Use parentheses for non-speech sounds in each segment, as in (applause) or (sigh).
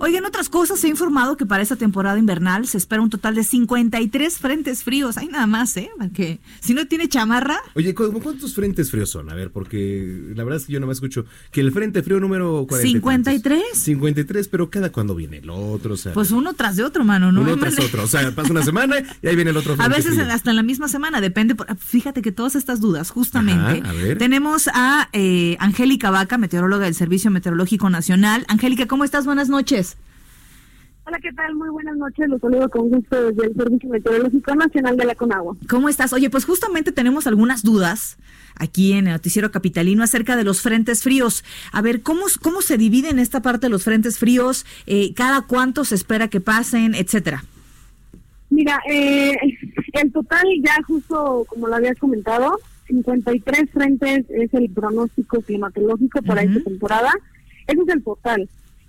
Oigan, otras cosas, se ha informado que para esta temporada invernal se espera un total de 53 frentes fríos. Hay nada más, ¿eh? Porque si no tiene chamarra. Oye, ¿cuántos frentes fríos son? A ver, porque la verdad es que yo no me escucho que el frente frío número 40. 53. 53, pero cada cuando viene el otro, o sea. Pues uno tras de otro, mano, ¿no? Uno tras otro. O sea, pasa una semana y ahí viene el otro frente A veces frío. hasta en la misma semana, depende. Fíjate que todas estas dudas, justamente. Ajá, a ver. Tenemos a eh, Angélica Vaca, meteoróloga del Servicio Meteorológico Nacional. Angélica, ¿cómo estás? Buenas noches. Hola, ¿qué tal? Muy buenas noches. Los saludo con gusto desde el Servicio Meteorológico Nacional de la Conagua. ¿Cómo estás? Oye, pues justamente tenemos algunas dudas aquí en el Noticiero Capitalino acerca de los frentes fríos. A ver, ¿cómo, cómo se dividen esta parte de los frentes fríos? Eh, ¿Cada cuánto se espera que pasen, etcétera? Mira, eh, el total ya justo como lo habías comentado, 53 frentes es el pronóstico climatológico para esta temporada. Ese es el total.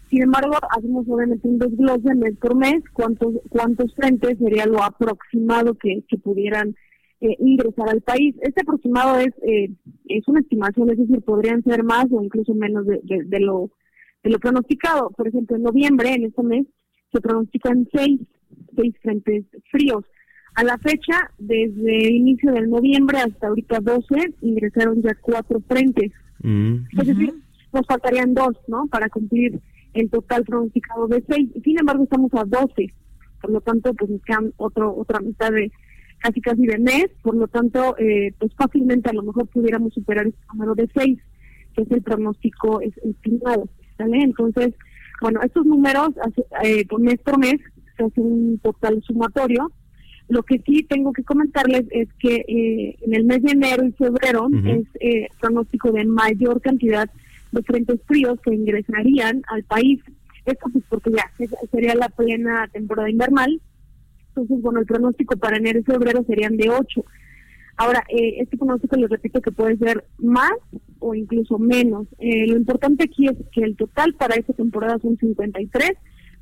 Sin embargo, hacemos obviamente un desglose mes por mes, cuántos cuántos frentes sería lo aproximado que, que pudieran eh, ingresar al país. Este aproximado es eh, es una estimación, es decir, podrían ser más o incluso menos de, de- de lo de lo pronosticado. Por ejemplo, en noviembre, en este mes, se pronostican seis, seis frentes fríos. A la fecha, desde el inicio del noviembre hasta ahorita 12, ingresaron ya cuatro frentes. Mm. Es decir, nos faltarían dos, ¿no? Para cumplir el total pronosticado de seis. Sin embargo, estamos a 12. Por lo tanto, pues nos quedan otro, otra mitad de casi casi de mes. Por lo tanto, eh, pues fácilmente a lo mejor pudiéramos superar este número de seis, que es el pronóstico es- estimado. ¿Sale? Entonces, bueno, estos números, eh, por mes por mes, se hace un total sumatorio. Lo que sí tengo que comentarles es que eh, en el mes de enero y febrero es eh, pronóstico de mayor cantidad de frentes fríos que ingresarían al país. Esto pues porque ya sería la plena temporada invernal. Entonces, bueno, el pronóstico para enero y febrero serían de 8. Ahora, eh, este pronóstico les repito que puede ser más o incluso menos. Eh, lo importante aquí es que el total para esta temporada son 53,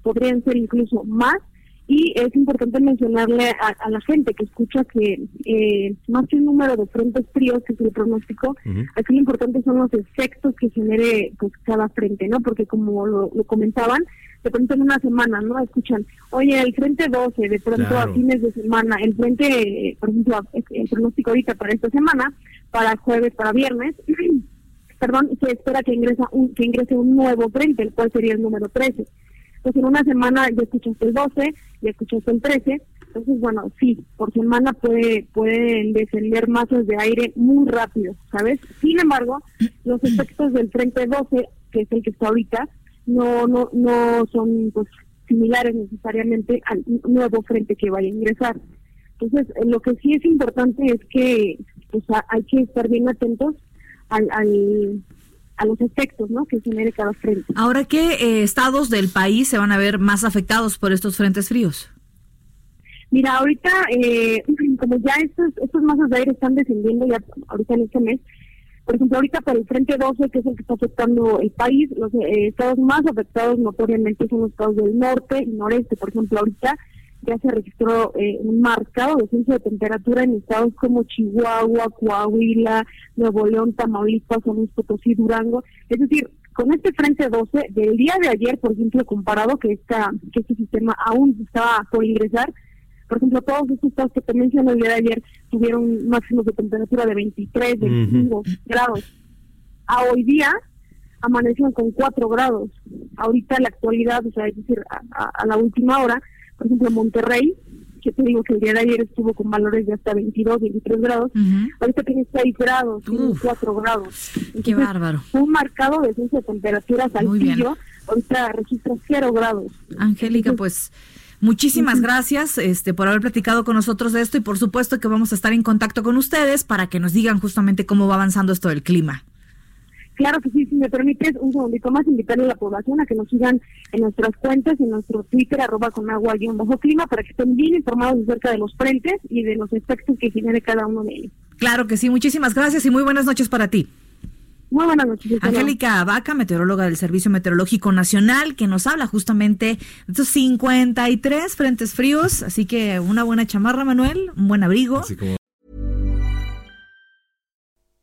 podrían ser incluso más. Y es importante mencionarle a, a la gente que escucha que eh, más que un número de frentes fríos, que es el pronóstico, aquí lo importante son los efectos que genere pues cada frente, ¿no? Porque como lo, lo comentaban, de pronto en una semana, ¿no? Escuchan, oye, el frente 12, de pronto Claro. a fines de semana, el frente, eh, por ejemplo, el, el pronóstico ahorita para esta semana, para jueves, para viernes, (clears throat) perdón, se espera que ingresa un, que ingrese un nuevo frente, el cual sería el número 13. Entonces en una semana ya escuchaste el 12, ya escuchaste el 13, entonces bueno, sí, por semana puede pueden descender masas de aire muy rápido, ¿sabes? Sin embargo, los (clears throat) efectos del frente 12, que es el que está ahorita, no no no son pues similares necesariamente al nuevo frente que vaya a ingresar. Entonces, eh, lo que sí es importante es que pues, hay que estar bien atentos al, al, a los efectos ¿no? que genere cada frente. Ahora, ¿qué eh, estados del país se van a ver más afectados por estos frentes fríos? Mira, ahorita, eh, (clears throat) como ya estos, estos masas de aire están descendiendo ya ahorita en este mes, por ejemplo, ahorita para el Frente 12, que es el que está afectando el país, los eh, estados más afectados notoriamente son los estados del norte y noreste. Por ejemplo, ahorita ya se registró eh, un marcado descenso de temperatura en estados como Chihuahua, Coahuila, Nuevo León, Tamaulipas, San Luis Potosí, Durango. Es decir, con este Frente 12, del día de ayer, por ejemplo, comparado que, esta, que este sistema aún estaba por ingresar, Por ejemplo, todos estos estados que te mencioné el día de ayer tuvieron máximos de temperatura de 23, 25 grados. A hoy día amanecieron con 4 grados. Ahorita, en la actualidad, o sea, es decir, a, a la última hora, por ejemplo, Monterrey que te digo que el día de ayer estuvo con valores de hasta 22, 23 grados, ahorita tiene 6 grados, tiene 4 grados. Qué bárbaro. Un marcado descenso de temperaturas al pillo, ahorita registra 0 grados. Angélica, pues... Muchísimas gracias este, por haber platicado con nosotros de esto y por supuesto que vamos a estar en contacto con ustedes para que nos digan justamente cómo va avanzando esto del clima. Claro que sí, si me permites un segundito más, invitarle a la población a que nos sigan en nuestras cuentas, en nuestro Twitter, arroba con agua y un bajo clima, para que estén bien informados acerca de los frentes y de los efectos que genere cada uno de ellos. Claro que sí, muchísimas gracias y muy buenas noches para ti. Muy buenas noches. Angélica Vaca, meteoróloga del Servicio Meteorológico Nacional, que nos habla justamente de estos 53 frentes fríos, así que una buena chamarra, Manuel, un buen abrigo. Así como